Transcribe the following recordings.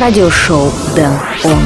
радиошоу «Дэн Он».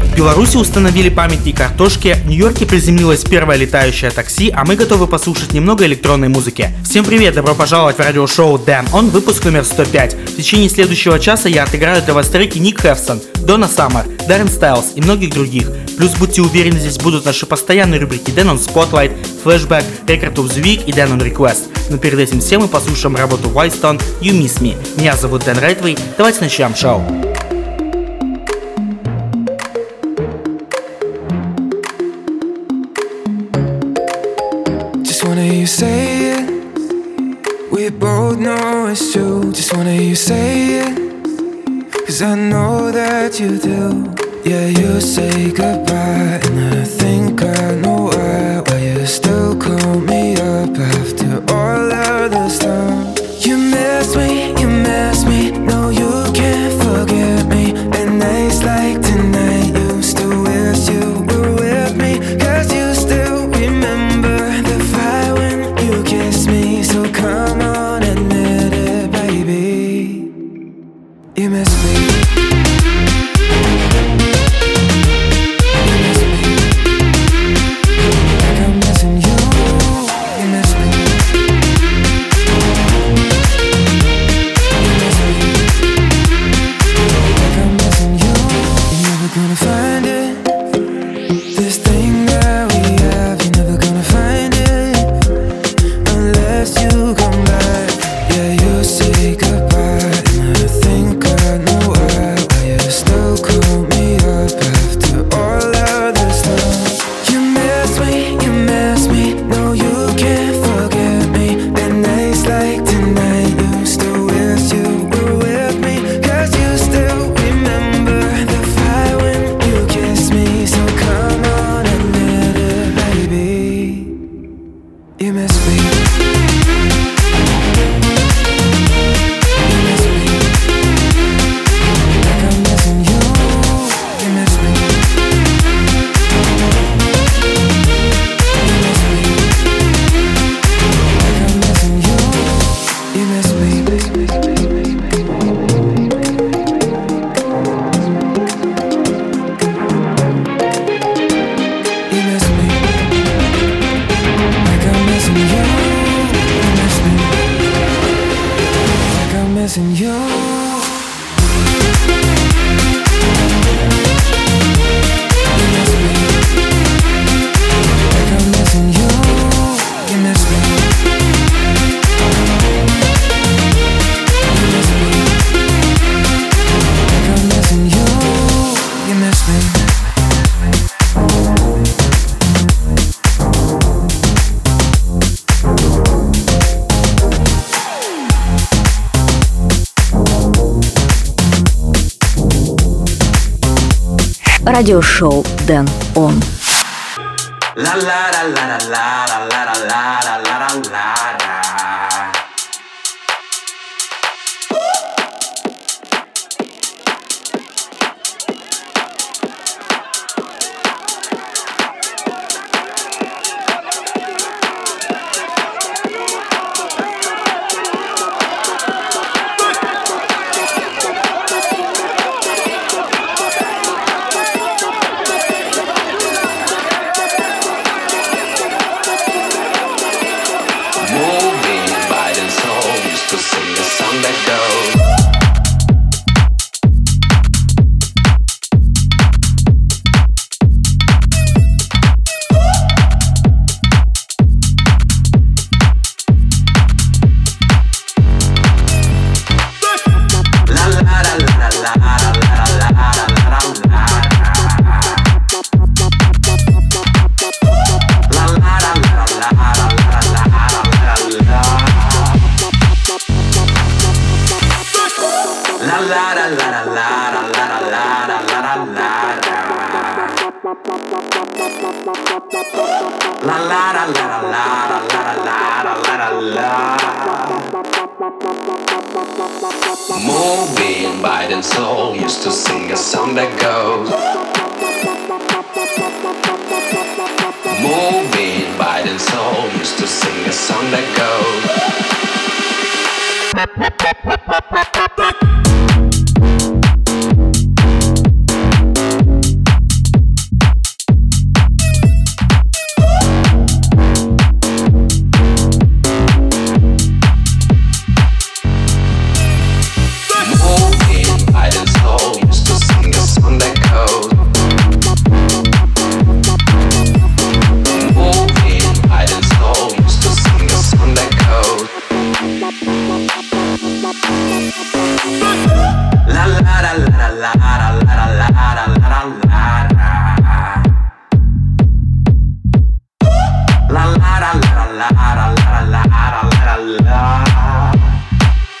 В Беларуси установили памятник картошке, в Нью-Йорке приземлилось первое летающее такси, а мы готовы послушать немного электронной музыки. Всем привет, добро пожаловать в радиошоу Damn Он, выпуск номер 105. В течение следующего часа я отыграю для вас треки Ник Хевсон, Дона Саммер, Даррен Стайлз и многих других. Плюс будьте уверены, здесь будут наши постоянные рубрики Denon Spotlight, Flashback, Record of the Week и Denon Request. Но перед этим всем мы послушаем работу Whitestone You Miss Me. Меня зовут Дэн Райтвей, давайте начнем шоу. you say it. We both know it's true. Just wanna hear you say it. Cause I know that you do. Yeah, you say goodbye радиошоу Дэн Он. La la la la la la la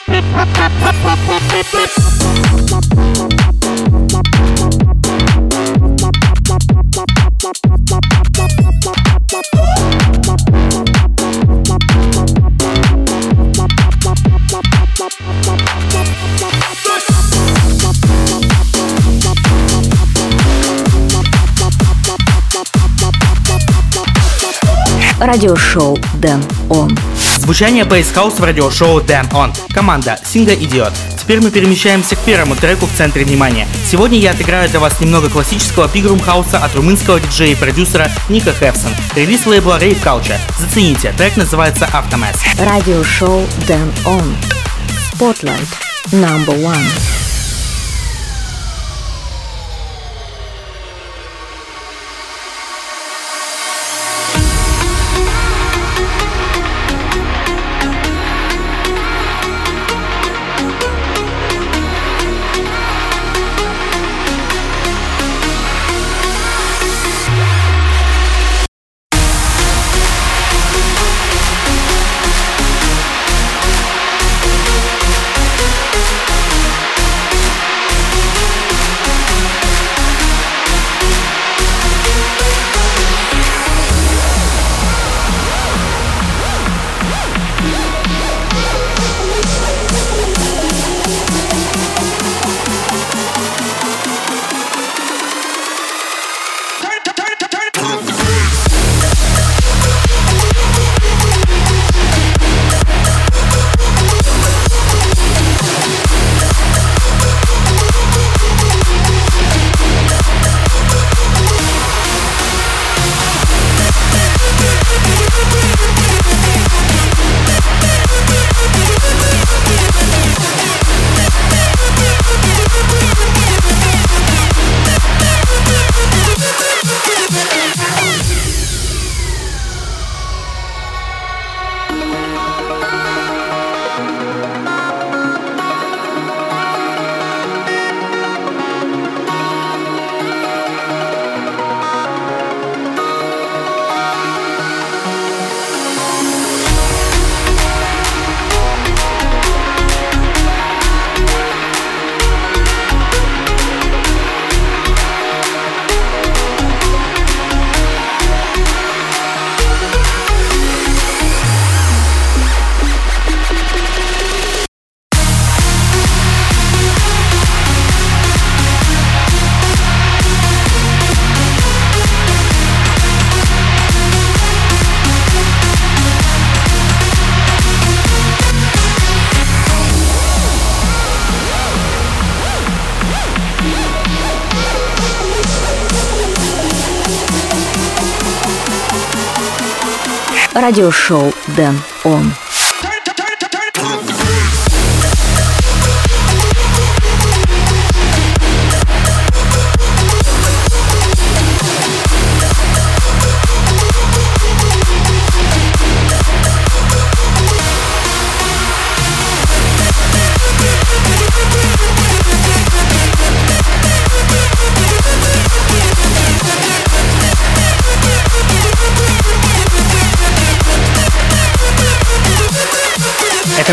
Bip, bip, bip, bip, bip, bip. Радиошоу Дэн Он. Звучание bass house в радиошоу Dan On. Команда Синга Идиот. Теперь мы перемещаемся к первому треку в центре внимания. Сегодня я отыграю для вас немного классического big room хауса от румынского диджея и продюсера Ника Хефсон. Релиз лейбла Rave Culture. Зацените, трек называется Aftermath. Радиошоу Dan On. Spotlight. Number one. Радиошоу Дэн Он.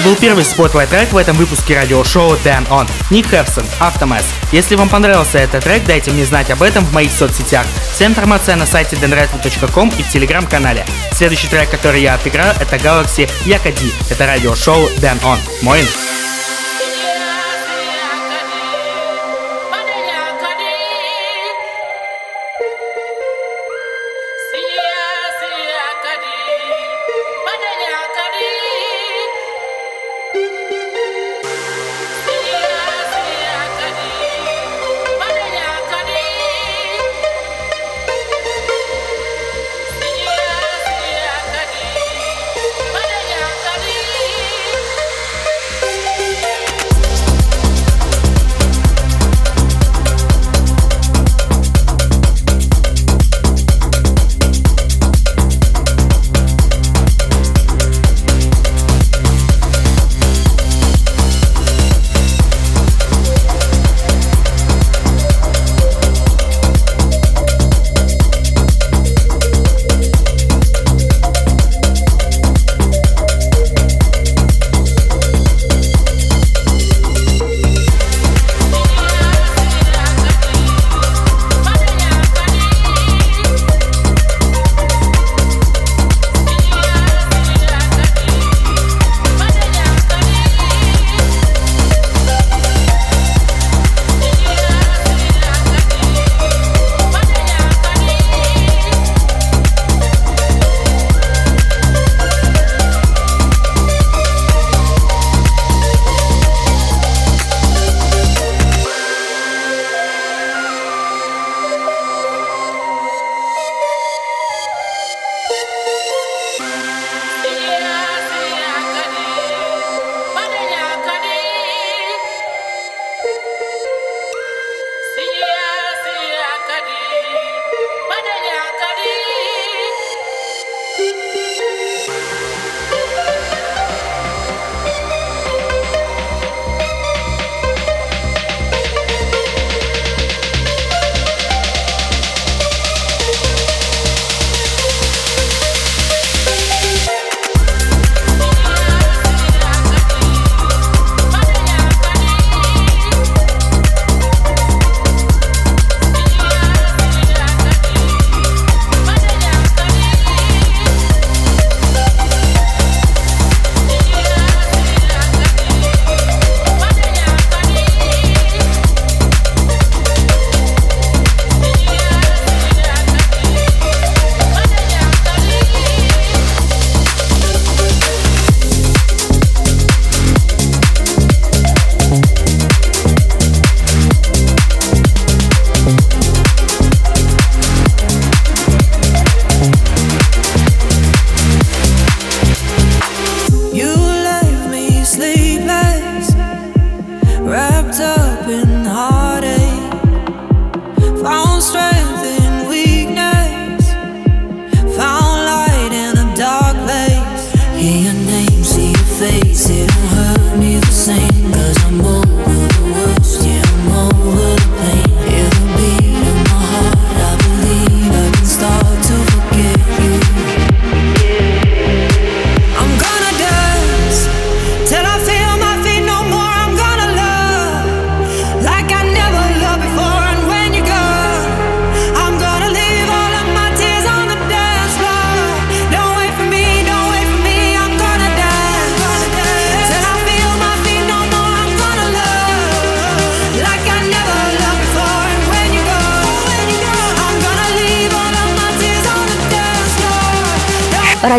Был первый spotlight трек в этом выпуске радиошоу Dan On. Nick Havsen, Aftermath. Если вам понравился этот трек, дайте мне знать об этом в моих соцсетях. Вся информация на сайте denradio.com и в телеграм-канале. Следующий трек, который я отыграю, это Galaxy Yakadi. Это радиошоу Dan On. Моин.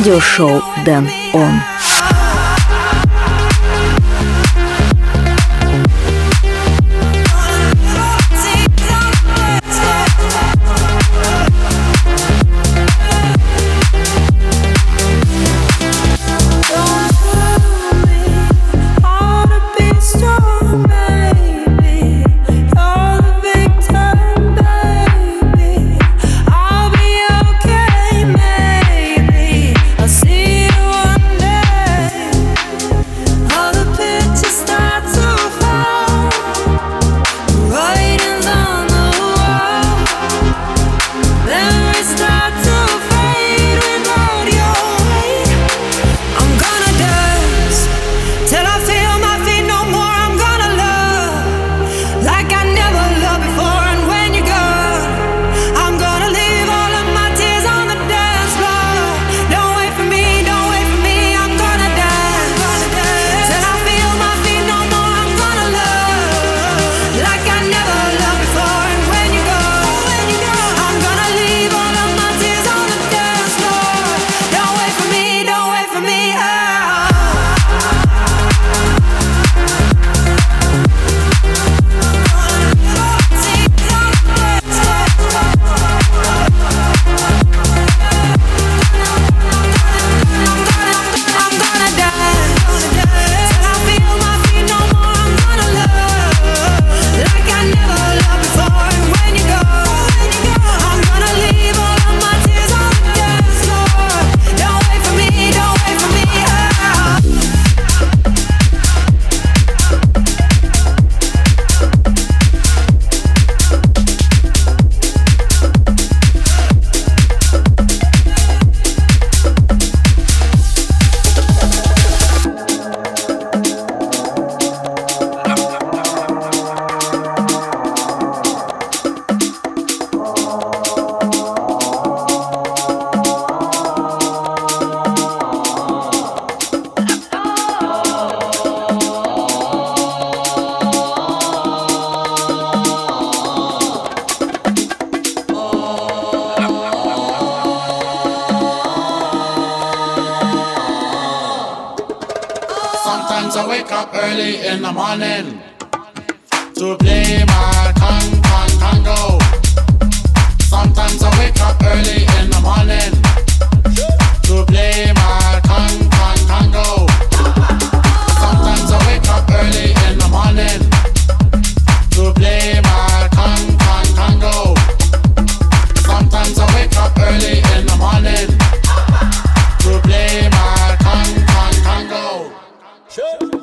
Радиошоу Дэн Он. Sure.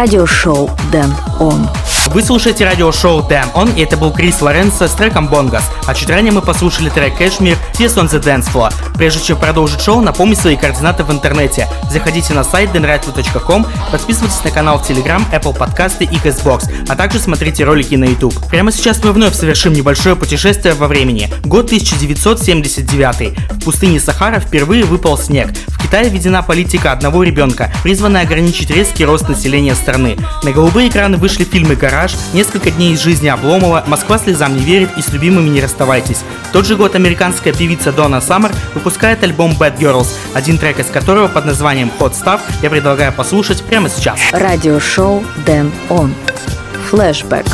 радиошоу «Дэн Он». Вы слушаете радиошоу Дэм. Он и это был Крис Лоренцо с треком Бонгас. А чуть ранее мы послушали трек Кэшмир Yes on the Dance Floor. Прежде чем продолжить шоу, напомню свои координаты в интернете. Заходите на сайт denrightly.com, подписывайтесь на канал в Telegram, Apple подкасты и Xbox, а также смотрите ролики на YouTube. Прямо сейчас мы вновь совершим небольшое путешествие во времени. Год 1979. В пустыне Сахара впервые выпал снег. В Китае введена политика одного ребенка, призванная ограничить резкий рост населения страны. На голубые экраны вышли фильмы «Гора «Мираж», несколько дней из жизни Обломова, «Москва слезам не верит» и «С любимыми не расставайтесь». Тот же год американская певица Дона Саммер выпускает альбом «Bad Girls», один трек из которого под названием «Hot Stuff» я предлагаю послушать прямо сейчас. Радиошоу Дэн Он. Флэшбэк.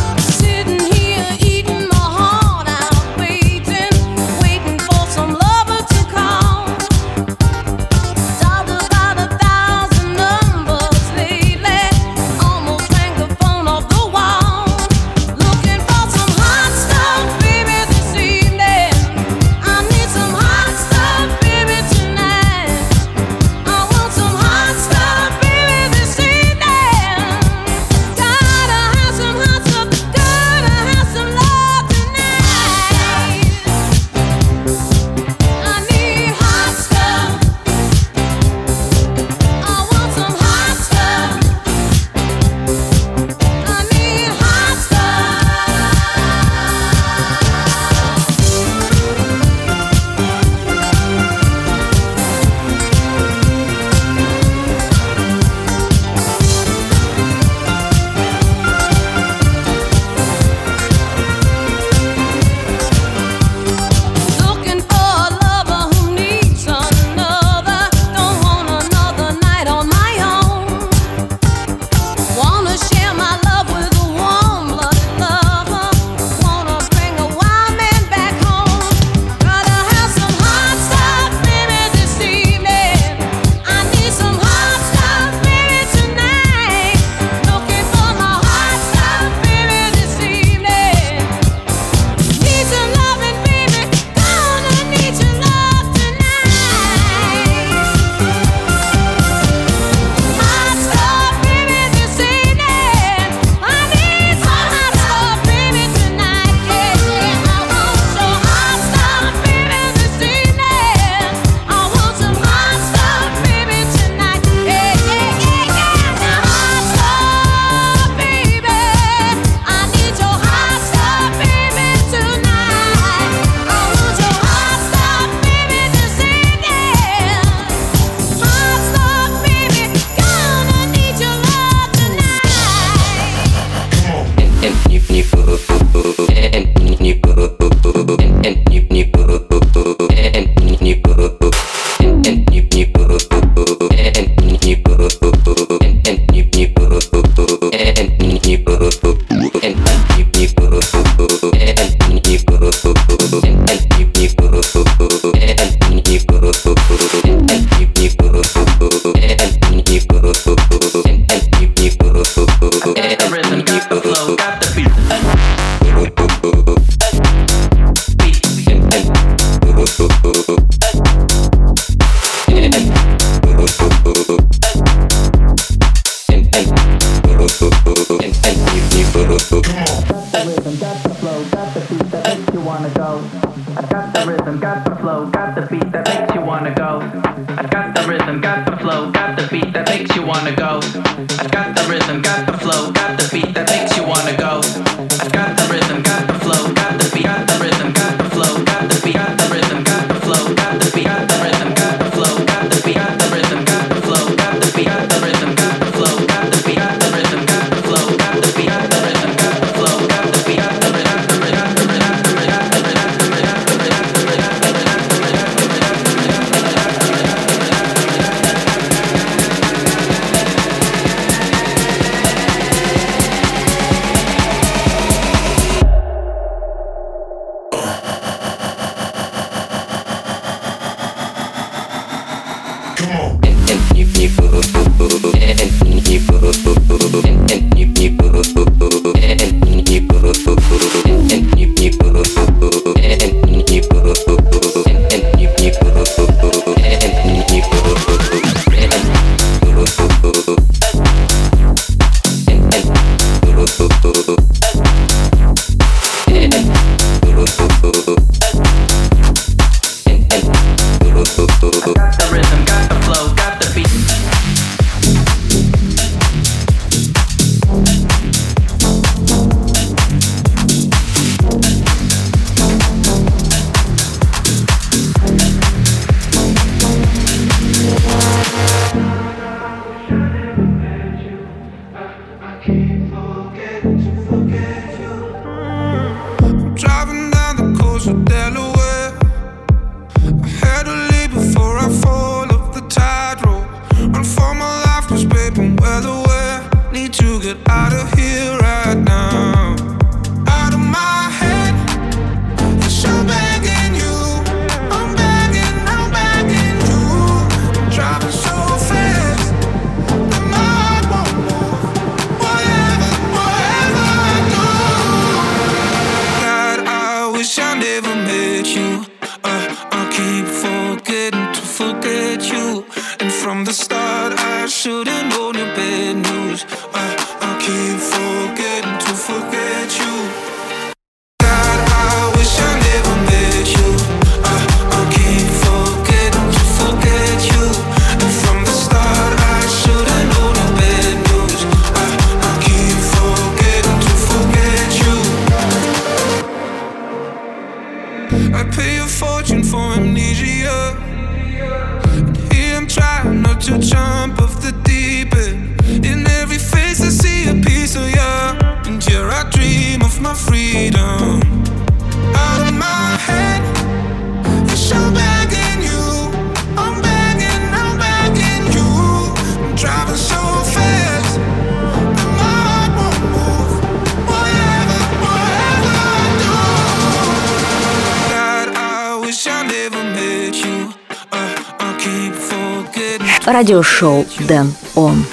beat that makes you wanna go. I've got the rhythm, got the flow, got the beat that makes you wanna go. Get out of here Радиошоу Дэн Он.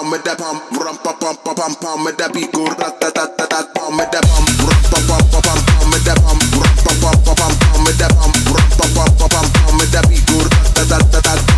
pam with that pam rum pam pam pam pam pam with that beat go rat tat tat tat pam with that pam rum pam pam pam pam pam with that pam rum pam pam pam pam pam with that pam rum pam pam pam pam pam with that beat go rat tat tat tat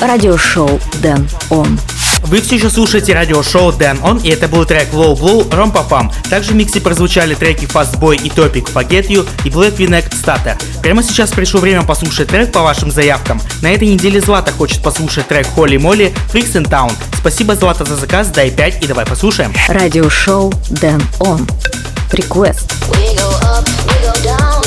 Радиошоу Дэн Он. Вы все еще слушаете радиошоу Дэн Он, и это был трек Low Blue Ромпапам. Также в миксе прозвучали треки Fastboy и Topic Forget You и Black V-Neck Stutter. Прямо сейчас пришло время послушать трек по вашим заявкам. На этой неделе Злата хочет послушать трек Холли Молли Freaks in Town. Спасибо, Злата, за заказ, дай 5 и давай послушаем. Радиошоу Дэн Он. Request. We go up, we go down.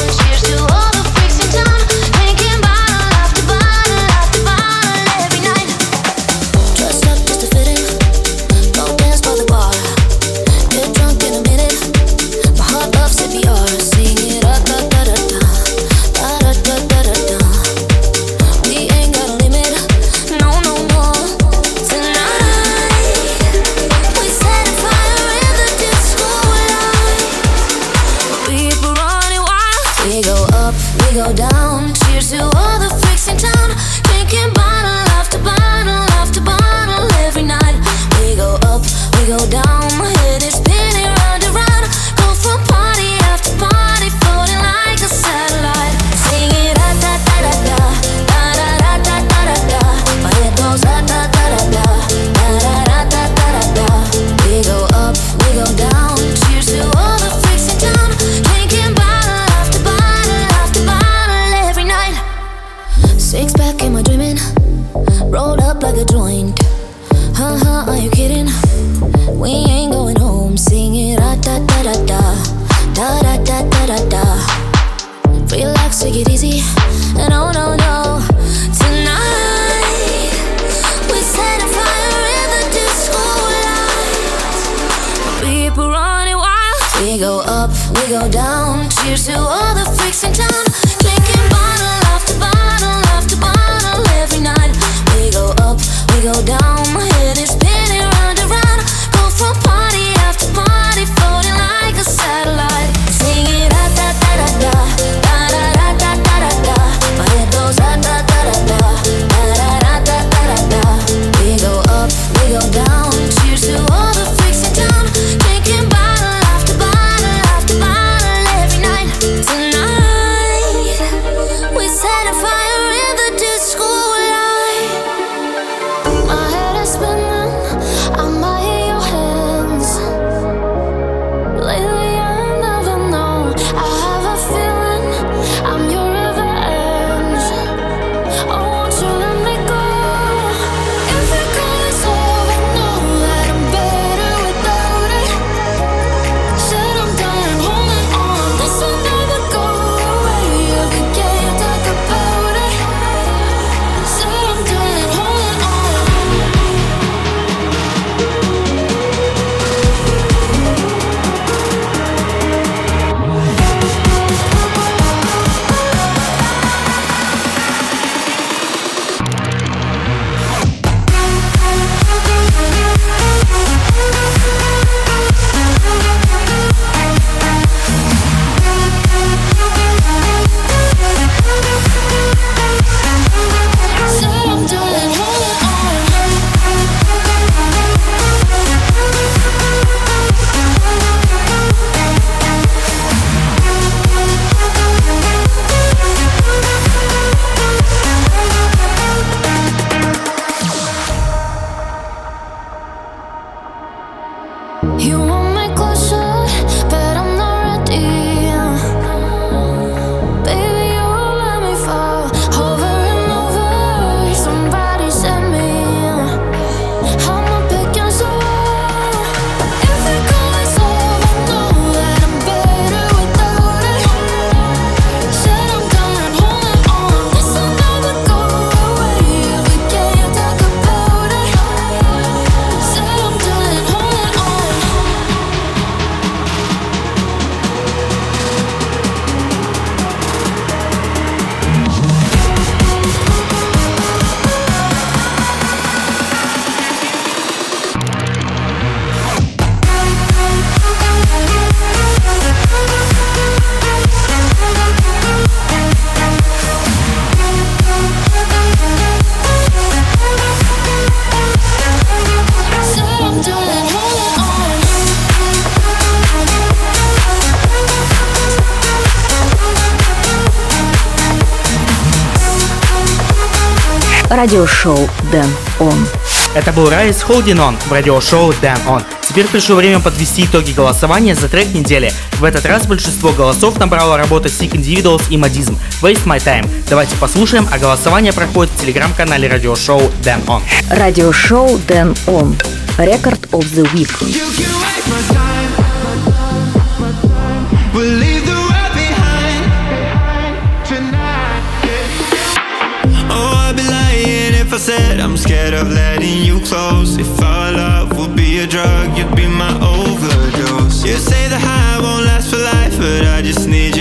радиошоу Дэн Он. Это был Райс Холдин Он в радиошоу Дэн Он. Теперь пришло время подвести итоги голосования за трек недели. В этот раз большинство голосов набрала работа Sick Individuals и Мадизм Waste My Time. Давайте послушаем, а голосование проходит в телеграм-канале радиошоу Дэн Он. Радиошоу Дэн Он. Рекорд of the Week. You can. I said I'm scared of letting you close. If our love would be a drug, you'd be my overdose. You say the high won't last for life, but I just need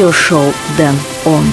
радиошоу Дэн Он.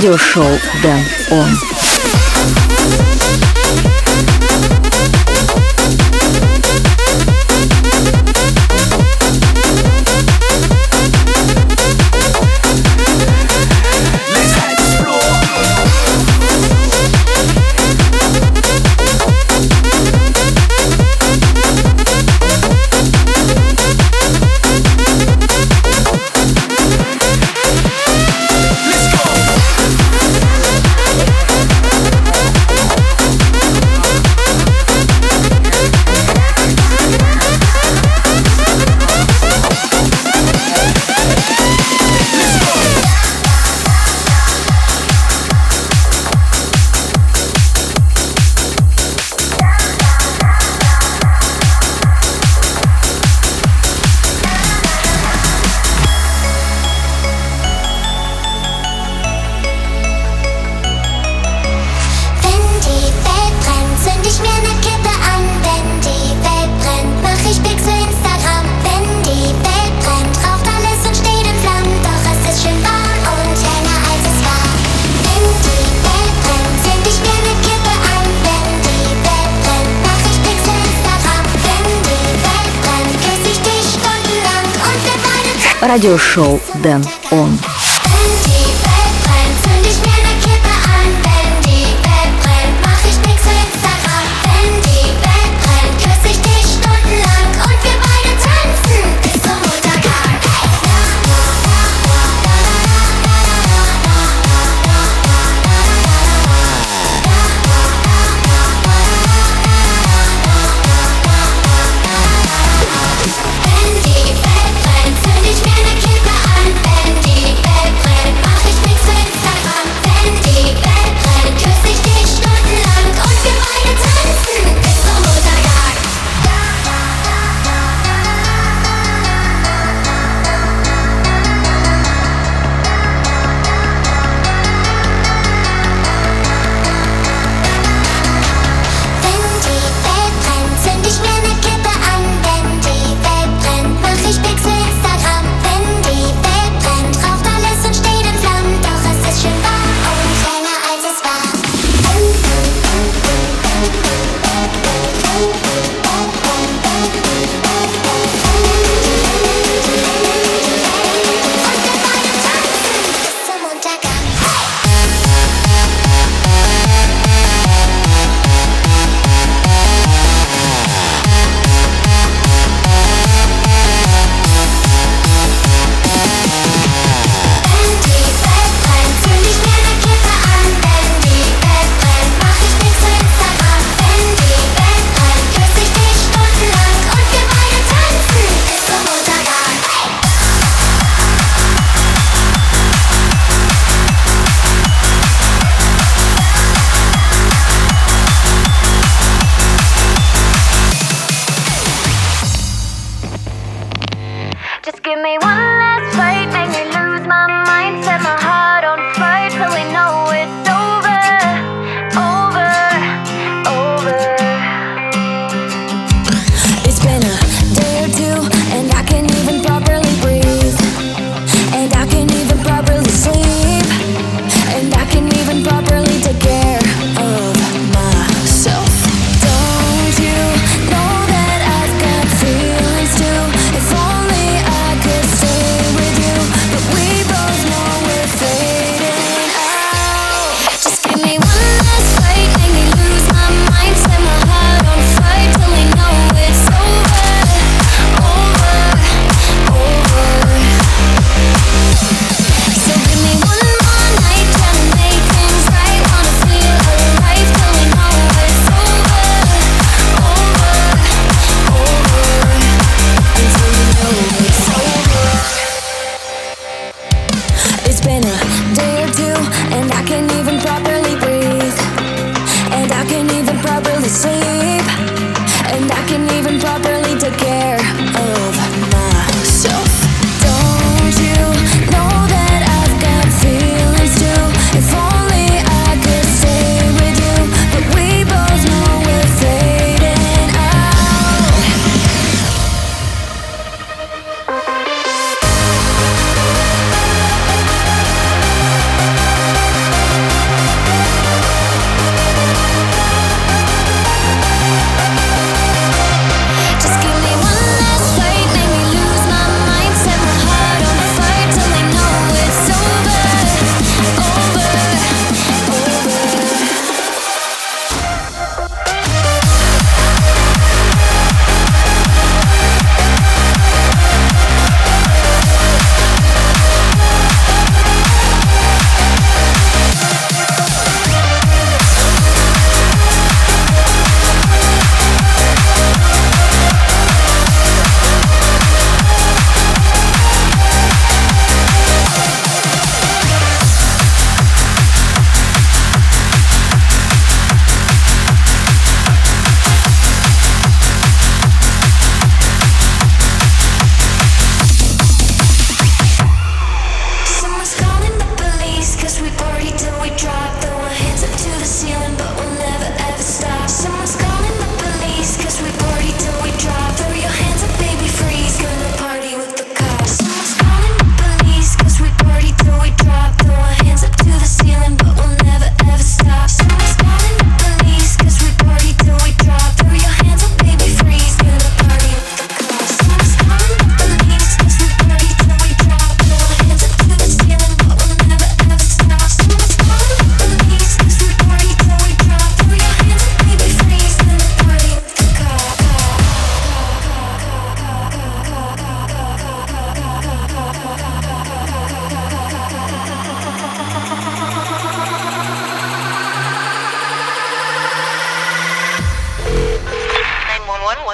Радиошоу Дэн Он. Радиошоу Дэн Он.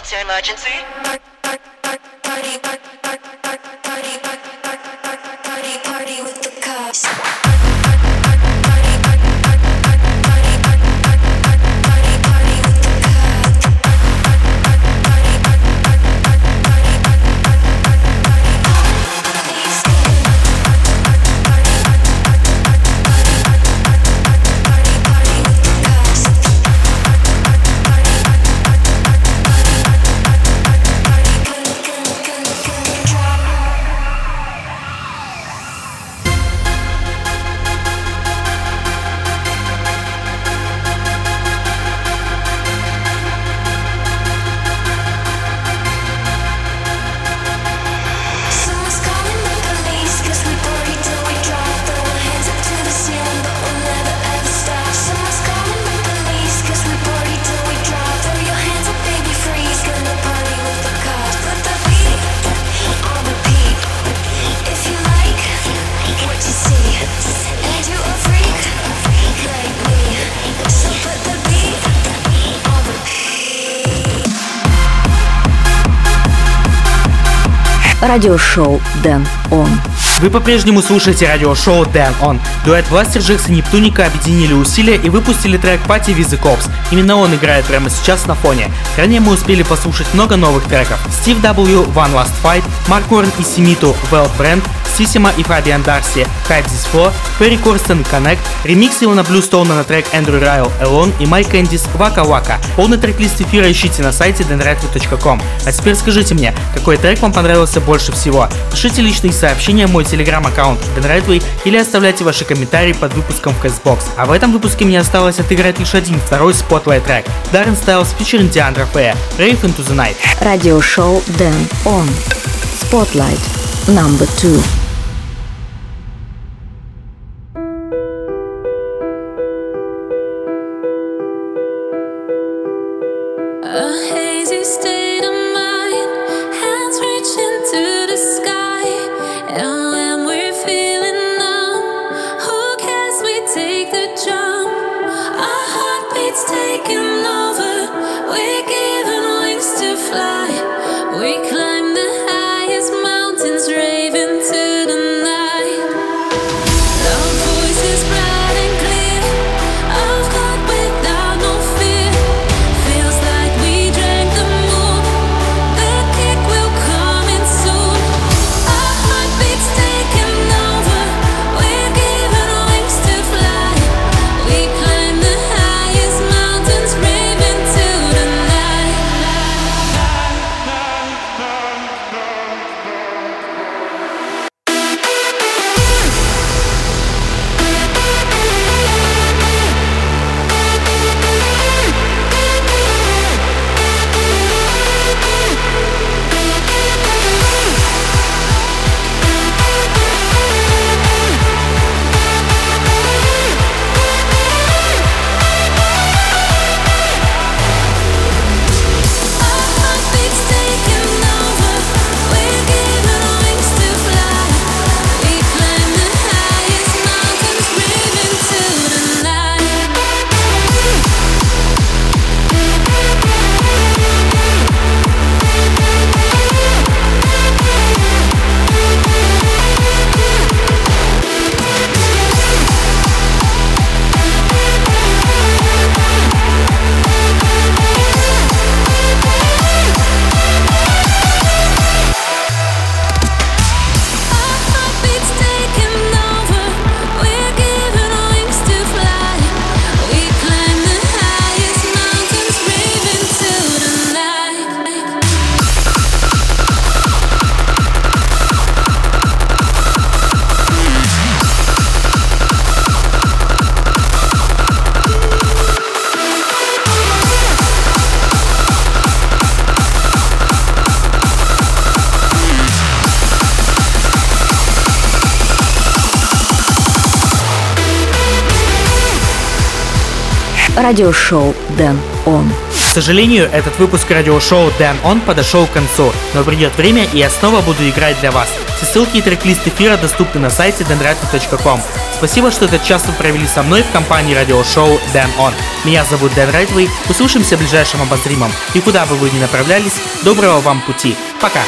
What's your emergency? Радиошоу Дэн Он. Вы по-прежнему слушаете радиошоу Dan On. Дуэт Бластерджекс и Нептуника объединили усилия и выпустили трек with the Cops. Именно он играет прямо сейчас на фоне. Ранее мы успели послушать много новых треков. Стив W, One Last Fight, Марк Уоррен и Семиту, Well Brand, Сисима и Фабиан Дарси, Hype This Floor, Перри Корстен Connect, ремикс Илона Блюстоуна на трек Эндрю Райл Alone и Майк Эндис Вака Вака. Полный трек-лист эфира ищите на сайте denretro.com. А теперь скажите мне, какой трек вам понравился больше всего? Пишите личные сообщения в мой телеграм-аккаунт denretway или оставляйте ваши комментарии под выпуском в Castbox. А в этом выпуске мне осталось отыграть лишь один второй спотлайт трек. Даррен Стайлс featuring Диандра Фея, Rave into the Night. Радиошоу Дэн Он. Spotlight. Number two. Радиошоу Дэн Он. К сожалению, этот выпуск радиошоу Dan On подошел к концу, но придет время, и я снова буду играть для вас. Все ссылки и трек-лист эфира доступны на сайте denradio.com. Спасибо, что этот час вы провели со мной в компании радиошоу Dan On. Меня зовут Дэн Райтвей. Услышимся в ближайшем обозримом. И куда бы вы ни направлялись, доброго вам пути. Пока!